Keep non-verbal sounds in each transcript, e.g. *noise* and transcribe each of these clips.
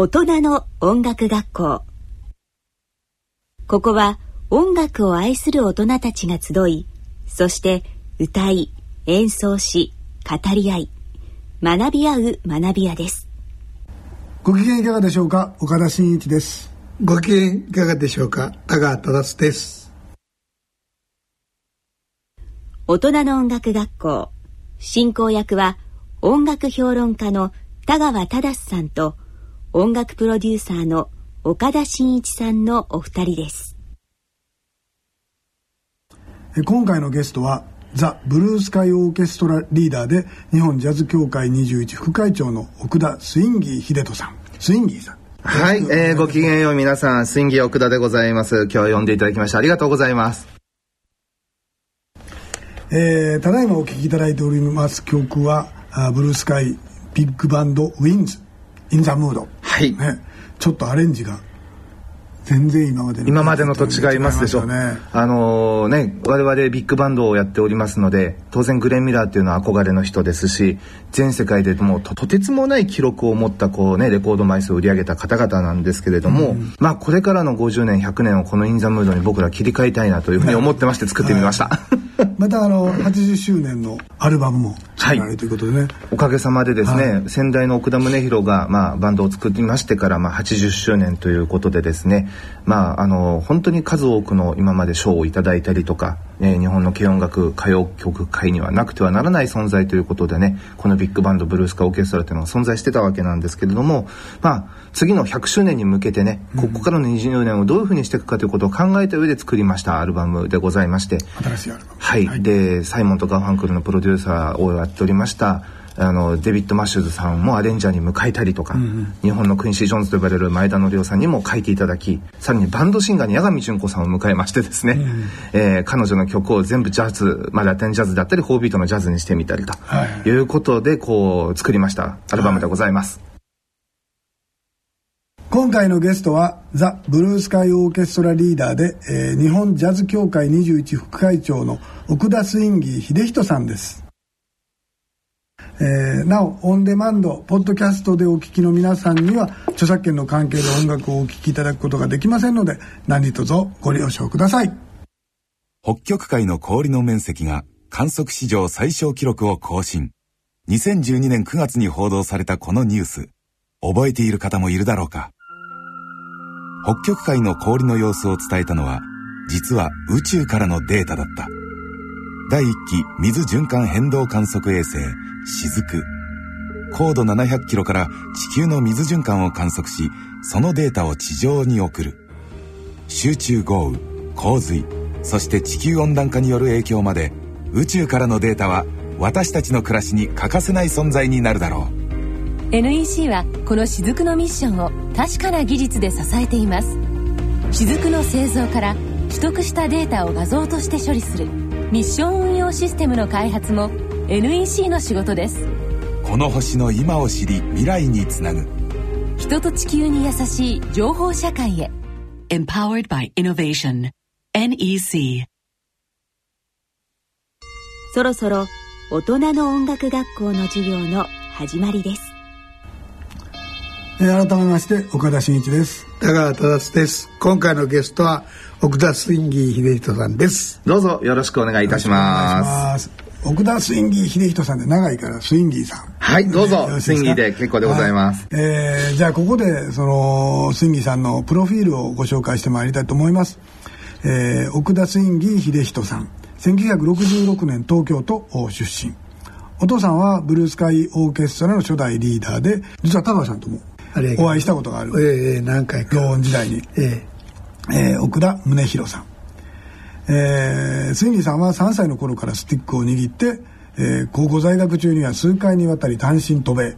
大人の音楽学校。ここは音楽を愛する大人たちが集いそして歌い演奏し語り合い学び合う学び屋です。ご機嫌いかがでしょうか？岡田真一です。ご機嫌いかがでしょうか？田川忠です。大人の音楽学校。進行役は音楽評論家の田川忠さんと音楽プロデューサーの岡田真一さんのお二人です。今回のゲストはザ・ブルースカイオーケストラリーダーで日本ジャズ協会21副会長の奥田スインギー秀人さん。スインギーさん。はい、えー、ごきげんよう皆さんスインギー奥田でございます。今日は呼んでいただきましてありがとうございます。えー、ただいまお聴きいただいております曲はあブルースカイビッグバンドウィンズインザムードはい、ね、ちょっとアレンジが全然今までの今までのと違いますでしょ。う、ね、あのー、ね我々ビッグバンドをやっておりますので当然グレン・ミラーっていうのは憧れの人ですし全世界でもうとてつもない記録を持ったこうねレコード枚数を売り上げた方々なんですけれども、うん、まあこれからの50年100年をこのインザムードに僕ら切り替えたいなというふうに思ってまして作ってみました、はい。またあの80周年のアルバムも作られるとい。うことでね、はい、おかげさまでですね、はい、先代の奥田宗弘が、まあ、バンドを作りましてから、まあ、80周年ということでですね、まあ、あの本当に数多くの今まで賞をいただいたりとか、えー、日本の軽音楽歌謡曲界にはなくてはならない存在ということでねこのビッグバンドブルースカイオーケストラというのが存在してたわけなんですけれども、まあ、次の100周年に向けてね、ここからの20年をどういうふうにしていくかということを考えた上で作りましたアルバムでございまして新しいアルバム。はい、はい、でサイモンとガーファンクルのプロデューサーをやっておりましたあのデビッド・マシューズさんもアレンジャーに迎えたりとか、うんうん、日本のクインシー・ジョーンズと呼ばれる前田憲男さんにも書いていただきさらにバンドシンガーに八神純子さんを迎えましてですね、うん、えー、彼女の曲を全部ジャズ、まあ、ラテンジャズだったり4ビートのジャズにしてみたりと、はい、いうことでこう作りましたアルバムでございます。はい今回のゲストはザ・ブルースカイオーケストラリーダーで、えー、日本ジャズ協会21副会長の奥田スインギー秀人さんですえー、なおオンデマンドポッドキャストでお聞きの皆さんには著作権の関係で音楽をお聴きいただくことができませんので何卒ご了承ください。北極海の氷の面積が観測史上最小記録を更新。2012年9月に報道されたこのニュース。覚えている方もいるだろうか。北極海の氷の様子を伝えたのは実は宇宙からのデータだった。第1期水循環変動観測衛星雫。高度700キロから地球の水循環を観測しそのデータを地上に送る。集中豪雨洪水そして地球温暖化による影響まで宇宙からのデータは私たちの暮らしに欠かせない存在になるだろう。NEC はこの雫のミッションを確かな技術で支えています。雫の製造から取得したデータを画像として処理するミッション運用システムの開発も NEC の仕事です。この星の今を知り未来につなぐ。人と地球に優しい情報社会へ。Empowered by Innovation. NEC そろそろ大人の音楽学校の授業の始まりです。えー、改めまして岡田真一です。田川忠です。今回のゲストは奥田スインギー秀人さんです。どうぞよろしくお願いいたします奥田スインギー秀人さんで長いからスインギーさん。はいどうぞ。スインギーで結構でございます、はい、えー、じゃあここでそのスインギーさんのプロフィールをご紹介してまいりたいと思います、えー、奥田スインギー秀人さん1966年東京都出身。お父さんはブルースカイオーケストラの初代リーダーで実は田川さんともお会いしたことがあるええー、何回か。時代に、えー、えー、奥田宗弘さんえー、スイニーさんは3歳の頃からスティックを握って、えー、高校在学中には数回にわたり単身渡米。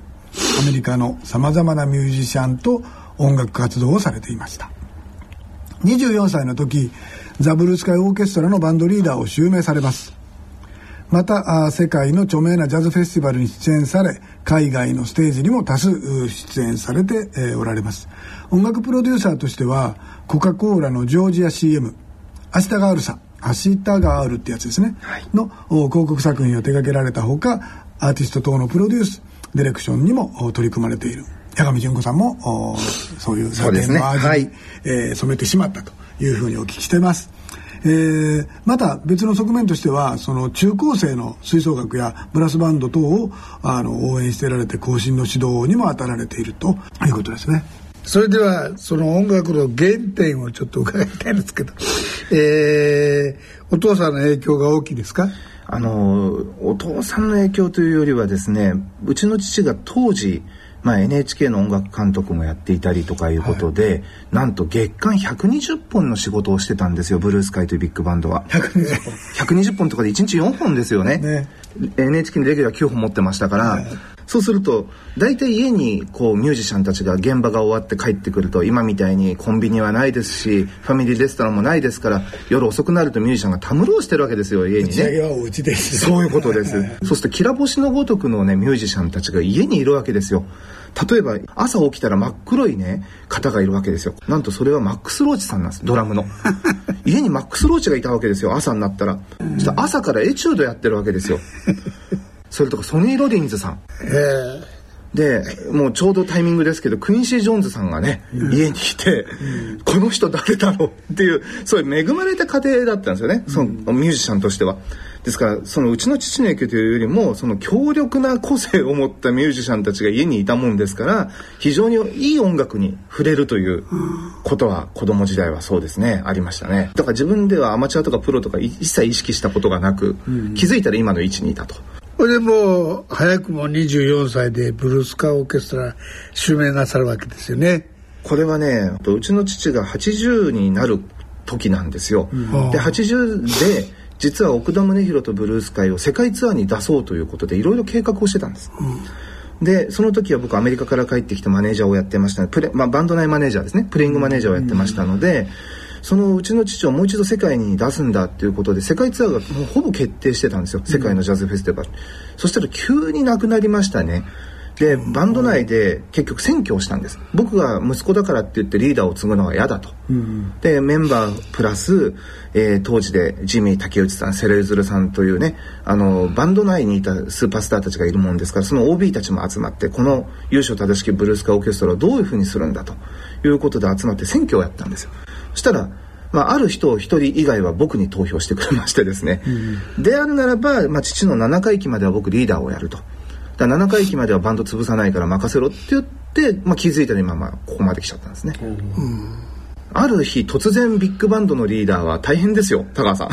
アメリカのさまざまなミュージシャンと音楽活動をされていました。24歳の時ザ・ブルースカイオーケストラのバンドリーダーを襲名されます。また世界の著名なジャズフェスティバルに出演され海外のステージにも多数出演されて、えー、おられます。音楽プロデューサーとしてはコカ・コーラのジョージア CM「明日があるさ」「明日がある」ってやつですね、はい、の広告作品を手掛けられたほかアーティスト等のプロデュースディレクションにも取り組まれている。八神純子さんもおそういうラテンの味に、はい、えー、染めてしまったというふうにお聞きしてます。えー、また別の側面としてはその中高生の吹奏楽やブラスバンド等をあの応援してられて後進の指導にも当たられているということですね。それではその音楽の原点をちょっと伺いたいんですけど、えー、お父さんの影響が大きいですか？あのお父さんの影響というよりはですねうちの父が当時まあ、NHK の音楽監督もやっていたりとかいうことで、はい、なんと月間120本の仕事をしてたんですよブルースカイというビッグバンドは。120本。120本とかで1日4本ですよね。ね。NHK のレギュラー9本持ってましたから、はい、そうすると大体家にこうミュージシャンたちが現場が終わって帰ってくると今みたいにコンビニはないですしファミリーレストランもないですから夜遅くなるとミュージシャンがたむろうしてるわけですよ家にね。そういうことです。そうするときら星のごとくのねミュージシャンたちが家にいるわけですよ。例えば朝起きたら真っ黒いね方がいるわけですよ。なんとそれはマックス・ローチさんなんですドラムの。*laughs* 家にマックス・ローチがいたわけですよ朝になったら。そしたら朝からエチュードやってるわけですよそれとかソニー・ロディンズさん。でもうちょうどタイミングですけどクインシー・ジョーンズさんがね、うん、家にいて、うん、この人誰だろうっていうそういう恵まれた家庭だったんですよね、そのミュージシャンとしては。ですからそのうちの父の影響というよりもその強力な個性を持ったミュージシャンたちが家にいたもんですから非常にいい音楽に触れるということは子供時代はそうですねありましたね。だから自分ではアマチュアとかプロとか一切意識したことがなく、気づいたら今の位置にいたと。これでも早くも24歳でブルースカーオーケストラ襲名なさるわけですよね。これはねうちの父が80になる時なんですよ。うん、で80で実は奥田宗弘とブルース会を世界ツアーに出そうということでいろいろ計画をしてたんです。うん、でその時は僕アメリカから帰ってきてマネージャーをやってましたプレ、まあ、バンド内マネージャーですねプレイングマネージャーをやってましたので。うんそのうちの父をもう一度世界に出すんだっていうことで世界ツアーがもうほぼ決定してたんですよ。世界のジャズフェスティバル、うん、そしたら急になくなりましたね。でバンド内で結局選挙をしたんです。僕が息子だからって言ってリーダーを継ぐのは嫌だと、うん、でメンバープラス、えー、当時でジミー竹内さんセレウズルさんというねあのバンド内にいたスーパースターたちがいるもんですからその OB たちも集まってこの優勝正しきブルースカーオーケストラをどういうふうにするんだということで集まって選挙をやったんですよそしたらまあ、ある人一人以外は僕に投票してくれましてですね、うん、であるならば、まあ、父の7回忌までは僕リーダーをやると。だ7回忌まではバンド潰さないから任せろって言って、まあ、気づいたら今まあここまで来ちゃったんですね、うん、ある日突然ビッグバンドのリーダーは大変ですよ高川さん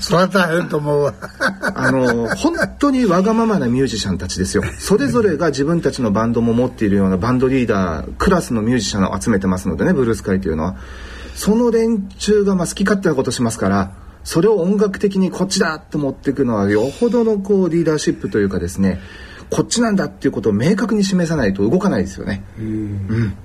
それは大変と思うわあの本当にわがままなミュージシャンたちですよ。それぞれが自分たちのバンドも持っているようなバンドリーダークラスのミュージシャンを集めてますのでねブルース会というのは。その連中がまあ好き勝手なことしますからそれを音楽的にこっちだと持っていくのはよほどのこうリーダーシップというかですねこっちなんだっていうことを明確に示さないと動かないですよね。うん、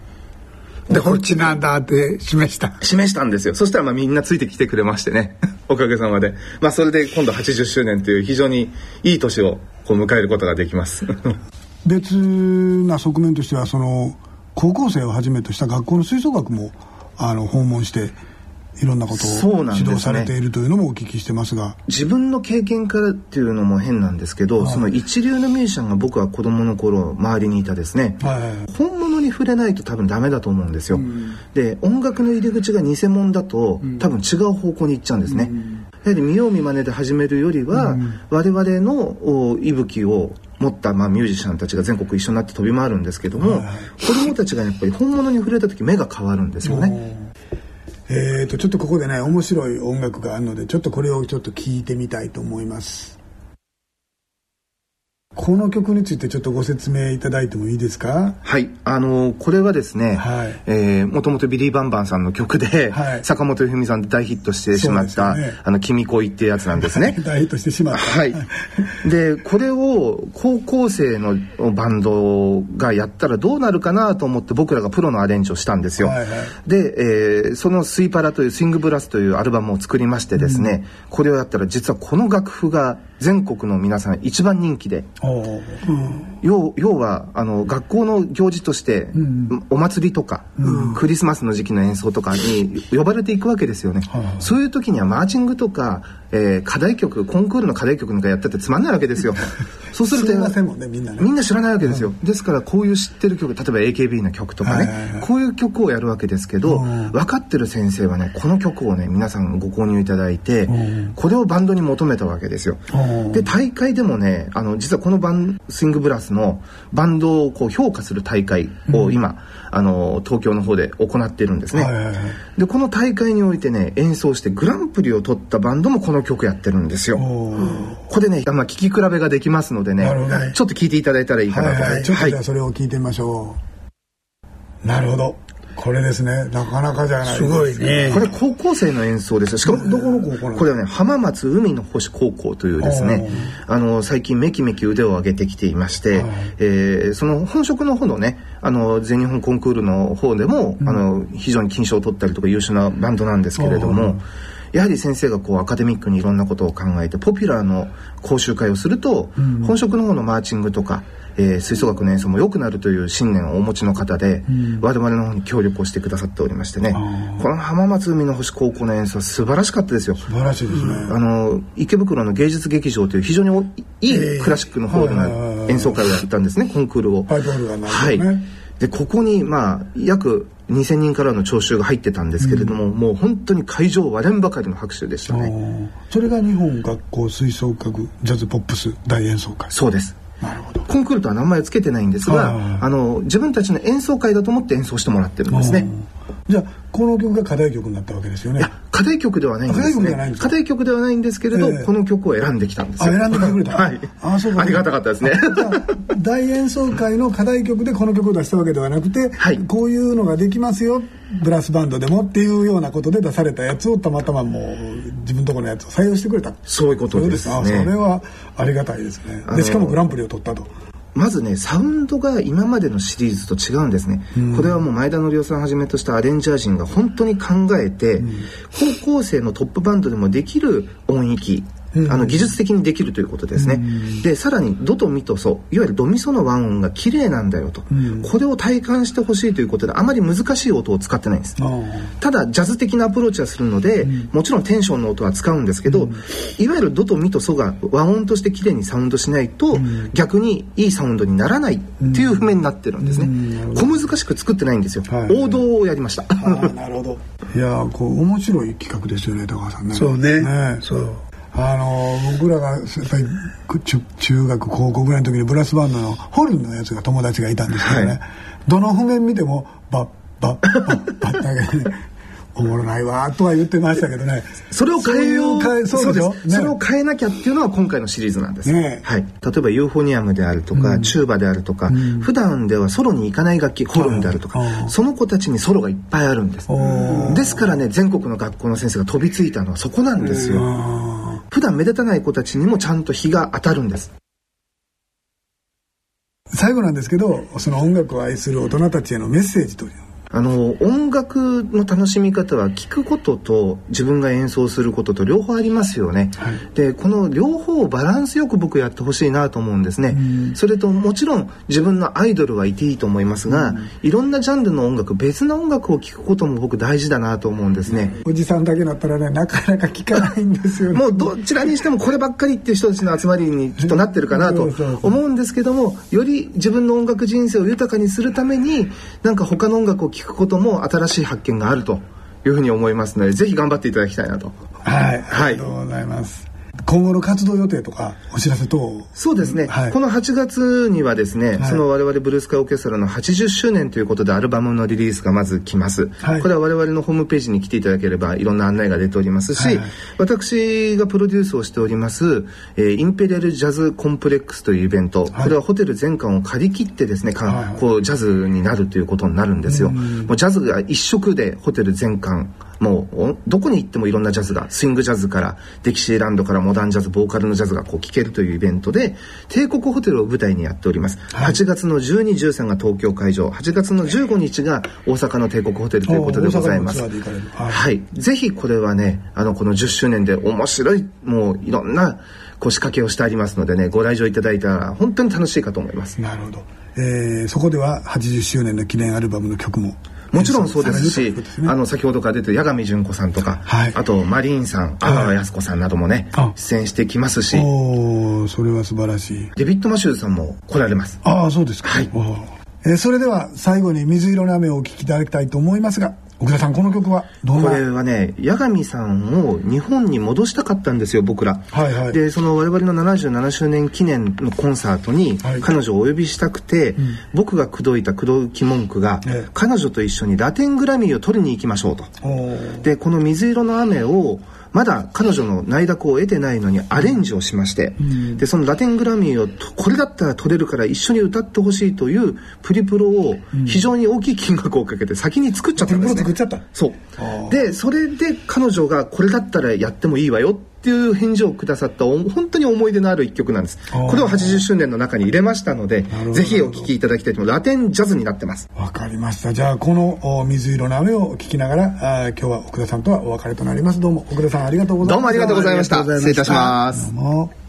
でこっちなんだって示した。示したんですよ。そしたらまあみんなついてきてくれましてねおかげさまで。まあそれで今度80周年という非常にいい年をこう迎えることができます。*laughs* 別な側面としてはその高校生をはじめとした学校の吹奏楽もあの訪問していろんなことを指導されているというのもお聞きしてますが、ね、自分の経験からっていうのも変なんですけど、はい、その一流のミュージシャンが僕は子供の頃周りにいたですね、はい、本物に触れないと多分ダメだと思うんですよ、うん、で音楽の入り口が偽物だと、うん、多分違う方向に行っちゃうんですね、うん、やはり見よう見まねで始めるよりは、我々の息吹を持った、まあ、ミュージシャンたちが全国一緒になって飛び回るんですけども、はい、子供たちがやっぱり本物に触れた時目が変わるんですよね。えーと、ちょっとここでね面白い音楽があるのでちょっとこれをちょっと聞いてみたいと思います。この曲についてちょっとご説明いただいてもいいですか？はい。あのこれはですね、はい、えー、もともとビリー・バンバンさんの曲で、はい、坂本冬美さんで大ヒットしてしまった「ね、あの君恋」ってやつなんですね。*laughs* 大ヒットしてしまった。はい。でこれを高校生のバンドがやったらどうなるかなと思って僕らがプロのアレンジをしたんですよ、はいはい、で、えー、その「スイパラ」というスイングブラスというアルバムを作りましてですね、うん、これをやったら実はこの楽譜が全国の皆さん一番人気でおー。要要はあの学校の行事として、お祭りとか、クリスマスの時期の演奏とかに呼ばれていくわけですよね、そういう時にはマーチングとか、えー課題曲コンクールの課題曲なんかやっててつまんないわけですよ。*laughs* そうするとねみんなね。みんな知らないわけですよ、ですからこういう知ってる曲例えば AKB の曲とかね、はいはいはい。こういう曲をやるわけですけど、分かってる先生はねこの曲をね皆さんご購入いただいて、これをバンドに求めたわけですよ、で大会でもねあの実はこのバンスイングブラスのバンドをこう評価する大会を今、あの東京の方で行っているんですね、はいはいはい。でこの大会においてね演奏してグランプリを取ったバンドもこの曲やってるんですよ。ここでね、まあ、聞き比べができますのでねなるほどちょっと聞いていただいたらいいかなと、はいはい、ちょっとはいじゃあそれを聞いてみましょう、なるほどこれですね。なかなかじゃないすごいね。これ高校生の演奏ですよ。しかもどこの高校なこれはね浜松海の星高校というですねあの最近めきめき腕を上げてきていまして、えーその本職の方のねあの全日本コンクールの方でも、あの非常に金賞を取ったりとか優秀なバンドなんですけれども、やはり先生がこうアカデミックにいろんなことを考えてポピュラーの講習会をすると、本職の方のマーチングとか、えー吹奏楽の演奏も良くなるという信念をお持ちの方で、我々の方に協力をしてくださっておりましてね。この浜松海の星高校の演奏は素晴らしかったですよ。素晴らしいですね、あの池袋の芸術劇場という非常においいクラシックのホールはいはいはいはい。の演奏会をやったんですねコンクールを。パイプオルガンなんはい。でここにまあ約2000人からの聴衆が入ってたんですけれども、もう本当に会場割れんばかりの拍手でしたね。それが日本学校吹奏楽ジャズポップス大演奏会。そうですコンクールとは名前を付けてないんですがあの自分たちの演奏会だと思って演奏してもらってるんですね。じゃあこの曲が課題曲になったわけですよね。課題曲ではないんですね。課題曲ではないんですけれど、ええ。この曲を選んできたんですよ。あ選んでくれた。はい。あそうかありがたかったですね。じゃあ大演奏会の課題曲でこの曲を出したわけではなくて、はい。こういうのができますよブラスバンドでもっていうようなことで出されたやつをたまたまもう自分のところのやつを採用してくれた。そういうことですね。それはありがたいですね。でしかもグランプリを取ったと。まずねサウンドが今までのシリーズと違うんですね、これはもう前田紀夫さんはじめとしたアレンジャー陣が本当に考えて、高校生のトップバンドでもできる音域あの技術的にできるということですね、でさらにドとミとソいわゆるドミソの和音が綺麗なんだよと、これを体感してほしいということであまり難しい音を使ってないんです。ただジャズ的なアプローチはするので、もちろんテンションの音は使うんですけど、いわゆるドとミとソが和音として綺麗にサウンドしないと、逆にいいサウンドにならないっていう譜面になってるんですね、小難しく作ってないんですよ、はい。王道をやりました。なるほど。いやーこう面白い企画ですよね高橋さんね。そうね。ね。そうあのー僕らがやっぱり中中学高校ぐらいの時にブラスバンドのホルンのやつが友達がいたんですけどね、はい。どの譜面見てもバッバッバッバッだけで、ね、*laughs* おもろないわーとは言ってましたけどね。それを変えようそうそうでしょ？す。それを変えなきゃっていうのは今回のシリーズなんです、ねはい、例えばユーフォニアムであるとか、チューバであるとか、普段ではソロに行かない楽器ホルンであるとか、うん。その子たちにソロがいっぱいあるんです。おですからね全国の学校の先生が飛びついたのはそこなんですよ普段目立たない子たちにもちゃんと日が当たるんです。最後なんですけどその音楽を愛する大人たちへのメッセージというあの音楽の楽しみ方は聞くことと自分が演奏することと両方ありますよね、でこの両方をバランスよく僕やってほしいなと思うんですね、それともちろん自分のアイドルはいていいと思いますが、いろんなジャンルの音楽別な音楽を聴くことも僕大事だなと思うんですね、おじさんだけだったらねなかなか聞かないんですよね。もうどちらにしてもこればっかりっていう人たちの集まりにきっとなってるかなと思うんですけどもより自分の音楽人生を豊かにするためになんか他の音楽を聴くことも新しい発見があるというふうに思いますのでぜひ頑張っていただきたいなと。はい、はいありがとうございます今後の活動予定とかお知らせ等。そうですね、はい。この8月にはですね、はい。その我々ブルースカイオーケストラの80周年ということでアルバムのリリースがまず来ます、はい。これは我々のホームページに来ていただければいろんな案内が出ておりますし、はい。はい私がプロデュースをしております、えーインペリアルジャズコンプレックスというイベント、これはホテル全館を借り切ってですね、かこうジャズになるということになるんですよ、もうジャズが一色でホテル全館もうどこに行ってもいろんなジャズがスイングジャズからデキシーランドからモダンジャズボーカルのジャズがこう聴けるというイベントで帝国ホテルを舞台にやっております、はい、8月の1213が東京会場。8月の15日が大阪の帝国ホテルということでございます、はい、はい、ぜひこれはねあのこの10周年で面白いもういろんなこう仕掛けをしてありますのでねご来場いただいたら本当に楽しいかと思います。なるほど、えー、そこでは80周年の記念アルバムの曲ももちろんそうですし、ね、あの先ほどから出て八神純子さんとか、はい、あとマリーンさん阿川靖子さんなどもね、はい、出演してきますし。おそれは素晴らしい。デビッド・マシューズさんも来られます。ああそうですか。はい。えー、それでは最後に水色の雨をお聴きいただきたいと思いますが奥田さんこの曲はどんな？これはね八神さんを日本に戻したかったんですよ僕ら、はいはい、でその我々の77周年記念のコンサートに彼女をお呼びしたくて、はい僕が口説いた口説き文句が、彼女と一緒にラテングラミーを取りに行きましょうと。でこの水色の雨をまだ彼女の内諾を得てないのにアレンジをしまして、うん、でそのラテングラミーをこれだったら取れるから一緒に歌ってほしいというプリプロを非常に大きい金額をかけて先に作っちゃったんですね、作っちゃった。そう。でそれで彼女がこれだったらやってもいいわよっていう返事をくださった本当に思い出のある一曲なんです。これを80周年の中に入れましたのでぜひお聴きいただきたいとラテンジャズになってます。わかりました。じゃあこの水色の雨を聴きながらあ今日は奥田さんとはお別れとなります。どうも奥田さんありがとうございました。どうもありがとうございました。失礼いたします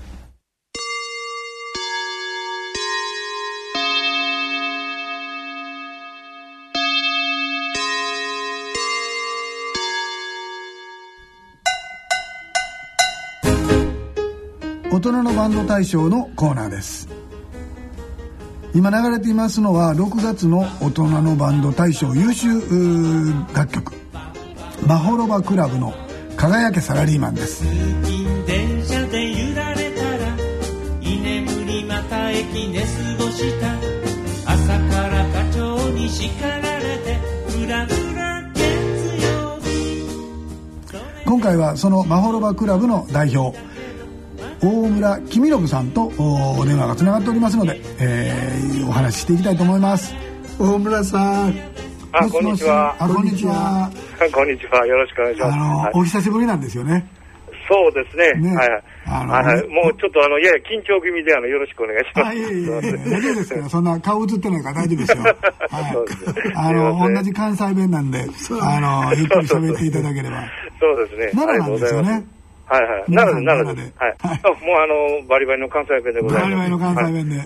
ド大賞のコーナーです。今流れていますのは6月の大人のバンド大賞優秀楽曲マホロバクラブの輝けサラリーマンです。電車で揺られたら居眠りまた駅寝過ごした。朝から課長に叱られてふらふら月曜日。今回はそのマホロバクラブの代表大村公信さんとお電話がつながっておりますので、えー、お話ししていきたいと思います。大村さん。あこんにちは。あこんにちは。*laughs* こんにちは。よろしくお願いします。あの、はい、お久しぶりなんですよね。そうですね。ね。はい。あの、はい、もうちょっとあの、やや緊張気味で、あの、よろしくお願いします。あ、いえいえ、大丈夫ですから、そんな顔映ってないから大丈夫ですよ。*laughs* はい。あの、同じ関西弁なんで、あの、ゆっくり喋っていただければ。そうですね。奈良なんですよね。はいはい。奈良で、奈良で。はい。もうあの、バリバリの関西弁でございます。バリバリの関西弁で。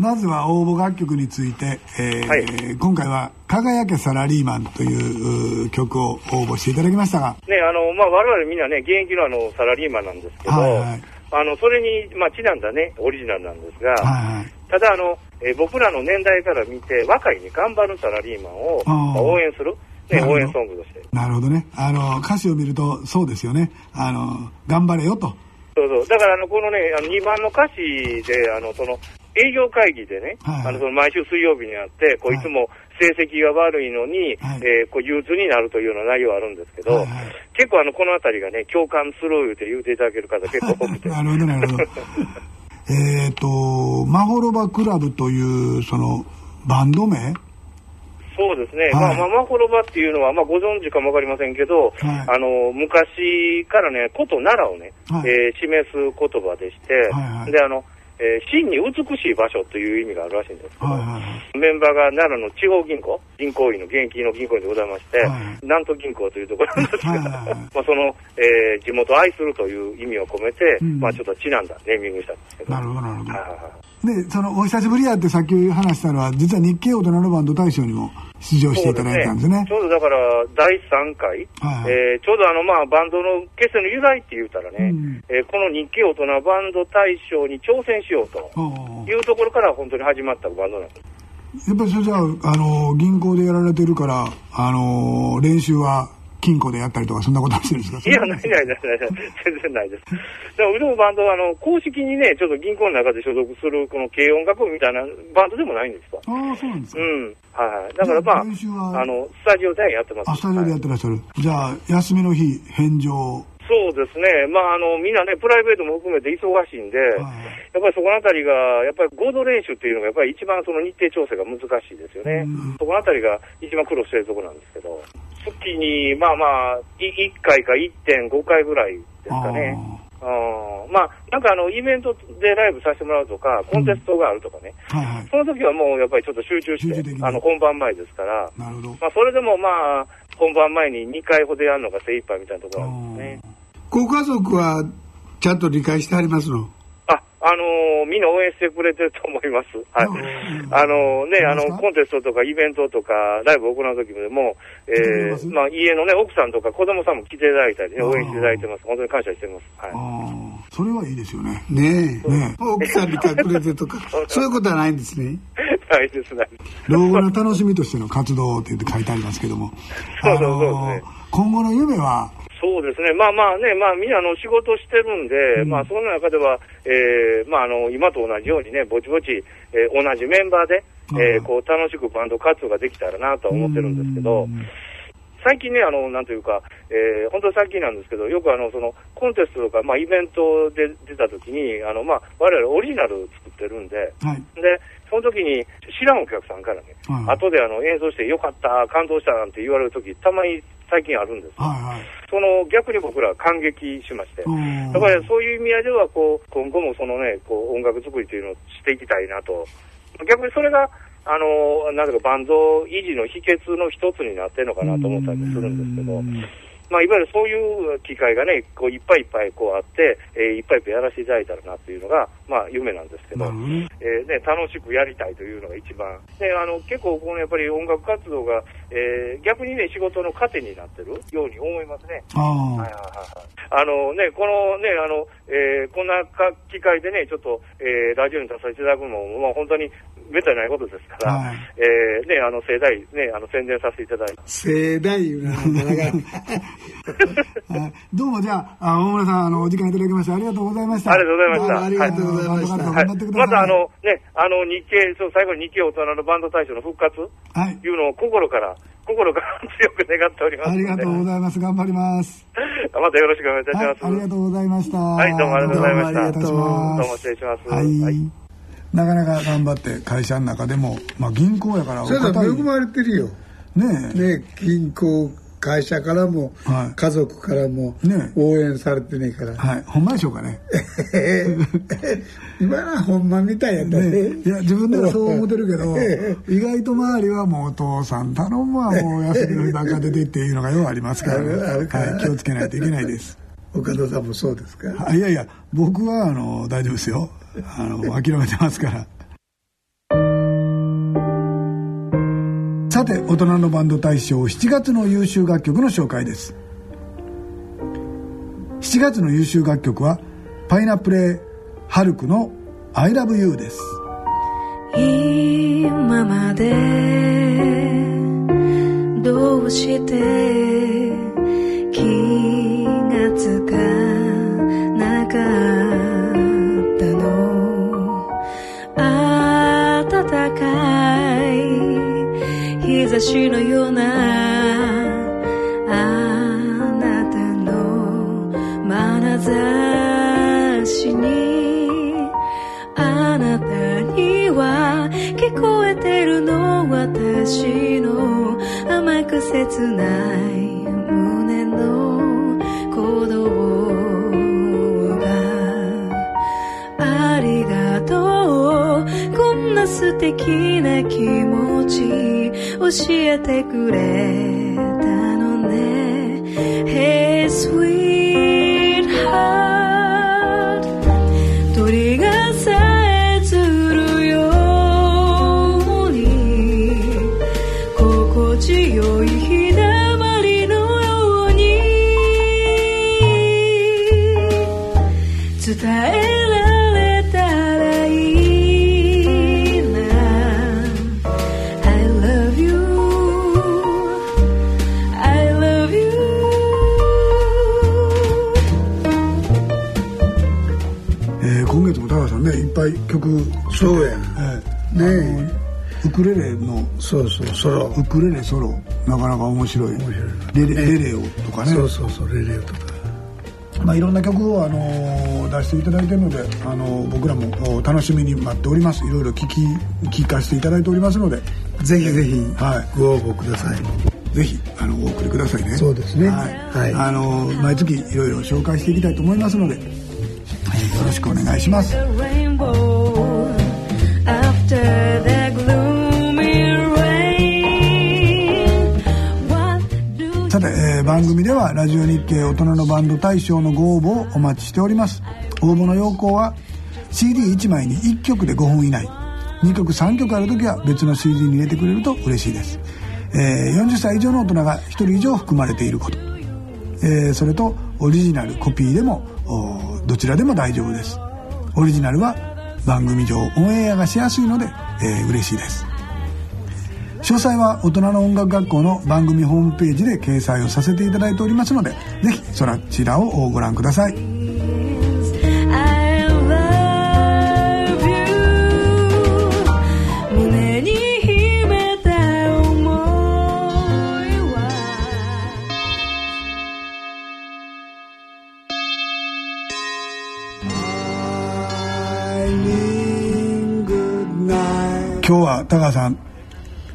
まずは応募楽曲について、えーはい、今回は「輝けサラリーマン」という曲を応募していただきましたが、ねあのまあ、我々みんなね現役のあのサラリーマンなんですけど、はいはい、あのそれに、まあ、ちなんだねオリジナルなんですが、はいはい、ただあの、えー、僕らの年代から見て若いに頑張るサラリーマンを、まあ、応援するね、応援ソングとして。なるほどね。あの、歌詞を見ると、そうですよね。あの、頑張れよと。そうそう。だから、あの、このね、あの2番の歌詞で、あの、その、営業会議でね、はい、あの、その毎週水曜日にあって、こう、いつも成績が悪いのに、はい、えー、こう、憂鬱になるというような内容あるんですけど、はいはい、結構あの、このあたりがね、共感する言うて言うていただける方 *laughs* 結構多くて。なるほど、なるほど。*laughs* えっと、マホロバクラブという、その、バンド名そうですね、はい、まあ、ママコロバっていうのは、まあ、ご存知かもわかりませんけど、はい、あの昔からね、古都奈良をね、はい、えー、示す言葉でして、はいはい、であのえー、真に美しい場所という意味があるらしいんですけど、はいはい、メンバーが奈良の地方銀行、銀行員の現役の銀行員でございまして、はい、南都銀行というところなんですけど、はいはいはい、*laughs* まあその、えー、地元を愛するという意味を込めて、うん、まあちょっとちなんだネーミングしたんですけど。なるほど、なるほど。はいはいで、その、お久しぶりやってさっき話したのは、実は日経大人のバンド大賞にも出場していただいたんですね。すね。ちょうどだから、第3回、はい、えー、ちょうどあの、まあ、バンドの結成の由来って言うたらね、うん、えー、この日経大人バンド大賞に挑戦しようというところから本当に始まったバンドなんです。やっぱりそれじゃあ、あの、銀行でやられてるから、あの、練習は金庫でやったりとか、そんなことはしてるんですか？いや、ないないないない、全然ないです。でも、うちのバンドは、あの、公式にね、ちょっと銀行の中で所属する、この軽音楽部みたいなバンドでもないんですわ。ああ、そうなんですか。うん。はい。だからまあ、あの、スタジオでやってます。あ、スタジオでやってらっしゃる。はい、じゃあ、休みの日、返上。そうですね。まあ、あの、みんなね、プライベートも含めて忙しいんで、はいやっぱりそこのあたりが、やっぱり合同練習っていうのが、やっぱり一番その日程調整が難しいですよね。そこのあたりが一番苦労してるところなんですけど。月に、まあまあ、1回か1.5回ぐらいですかね。うんまあ、なんかあの、イベントでライブさせてもらうとか、コンテストがあるとかね、うんはいはい、その時はもうやっぱりちょっと集中して、あの、本番前ですから、なるほど。まあ、それでもまあ、本番前に2回ほどやるのが精一杯みたいなところなんですね。ご家族はちゃんと理解してありますの？あのー、みんな応援してくれてると思います。*laughs* はい。あのー、ね、あの、コンテストとかイベントとか、ライブを行う時でも、えー、まあ、家のね、奥さんとか子供さんも来ていただいたりね、応援していただいてます。本当に感謝してます。はい。それはいいですよね。ねえ。ね奥さんに隠れてとか、*laughs* そういうことはないんですね。ないです、ない老後の楽しみとしての活動って書いてありますけども。そうそうそう。今後の夢は、そうですね、まあまあね、まあみんなの仕事してるんで、うん、まあその中では、えー、まああの、今と同じようにね、ぼちぼち、えー、同じメンバーで、えー、こう楽しくバンド活動ができたらなとは思ってるんですけど、最近ね、あの、なんというか、えー、本当最近なんですけど、よくあの、その、コンテストとか、まあ、イベントで出た時に、あの、まあ、我々オリジナル作ってるんで、はい、で、その時に知らんお客さんからね、はい、後であの、演奏してよかった、感動したなんて言われる時、たまに最近あるんです、はいはい、その逆に僕ら感激しまして、だからそういう意味合いではこう、今後もそのね、こう音楽作りというのをしていきたいなと、逆にそれが、あのなんていうか、バンド維持の秘訣の一つになってるのかなと思ったりするんですけど。まあ、いわゆるそういう機会がね、こういっぱいいっぱいこうあって、えー、いっぱいいっぱいやらせていただいたらなっていうのが、まあ、夢なんですけど、えー、ね、楽しくやりたいというのが一番。で、あの、結構、このやっぱり音楽活動が、えー、逆にね、仕事の糧になってるように思いますね。はいはいはい。あのね、このね、あの、えー、こんな機会でね、ちょっと、えー、ラジオに出させていただくのも、まあ、本当にめったにないことですから、はい、えー、ね、あの、盛大、ね、あの、宣伝させていただいて。盛大いう *laughs* な、どうもじゃあ、大村さん、あの、お時間いただきましてありがとうございました。ありがとうございました。ありがとうございました。はい、またあの、ね、あの、日経、そう、最後に日経大人のバンド大賞の復活、はい、いうのを心から、心から強く願っておりますありがとうございます。頑張ります。*laughs* またよろしくお願いいたします。はい、ありがとうございました。はい、どうもありがとうございました。どうも失礼します。はい。はいなかなか頑張って会社の中でも、まあ、銀行やからそれは恵まれてるよねね銀行会社からも、はい、家族からも、ね、応援されてねえから。はい。ほんまでしょうかね。*laughs* 今はほんまみたいやったね、ね、いや自分ではそう思ってるけど *laughs* 意外と周りはもうお父さん頼むわ *laughs* もう休みの日ばっか出てっていうのがようありますから、ね、はい、気をつけないといけないです。岡田さんもそうですか？いやいや僕はあの大丈夫ですよ。あの諦めてますからさて大人のバンド大賞7月の優秀楽曲の紹介です。7月の優秀楽曲はパイナップルハルクの「ILOVEYOU」です。今までどうして日差しのようなあなたの眼差しにあなたには聞こえてるの私の甘く切ない胸の鼓動がありがとう。こんな素敵な気持ち教えてくれ。ウクレレの。そうそうソロウクレレソロ。なかなか面白い。面白い。レレ,、レレオとかね。そうそうそうレレオとか。まあ、いろんな曲を、あのー、出していただいてるので、あのー、僕らも楽しみに待っております。いろいろ聞き聞かせていただいておりますのでぜひぜひ、はい、ご応募ください。ぜひあのお送りくださいね。そうですね。はい、はい、あの毎月いろいろ紹介していきたいと思いますので、はい、よろしくお願いします番組ではラジオ日経大人のバンド大賞のご応募をお待ちしております。応募の要項は CD1 枚に1曲で5分以内。2曲3曲ある時は別の CD に入れてくれると嬉しいです、えー、40歳以上の大人が1人以上含まれていること、えー、それとオリジナルコピーでもどちらでも大丈夫です。オリジナルは番組上オンエアがしやすいので、えー、嬉しいです。詳細は大人の音楽学校の番組ホームページで掲載をさせていただいておりますのでぜひそちらをご覧ください。今日は田川さん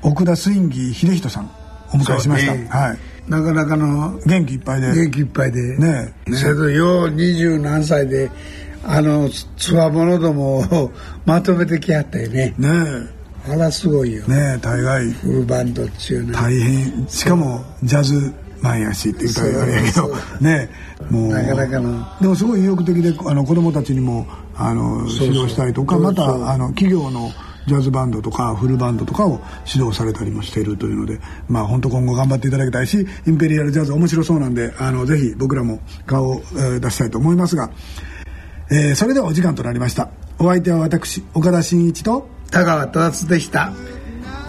奥田スインギー秀人さんお迎えしました、ね、はい。なかなかの元気いっぱいで。元気いっぱいで。ねえ。けどよう二十何歳であのつわものどもを *laughs* まとめてきはったよね。ねえ。あらすごいよ。ねえ大概。フルバンドっちゅうね大変。しかもジャズマンやしって言ったらあれやけど。ねもう。なかなかの。でもすごい意欲的であの子供たちにもあの指導したりとかまたあの企業のジャズバンドとかフルバンドとかを指導されたりもしているというのでまあ本当今後頑張っていただきたいしインペリアルジャズ面白そうなんであのぜひ僕らも顔を、えー、出したいと思いますが、えー、それではお時間となりました。お相手は私岡田真一と田川忠でした。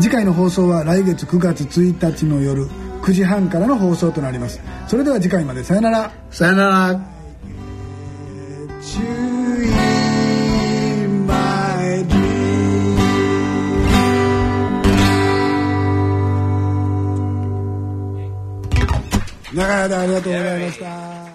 次回の放送は来月9月1日の夜9時半からの放送となります。それでは次回まで。さよなら。さよなら長い間ありがとうございました。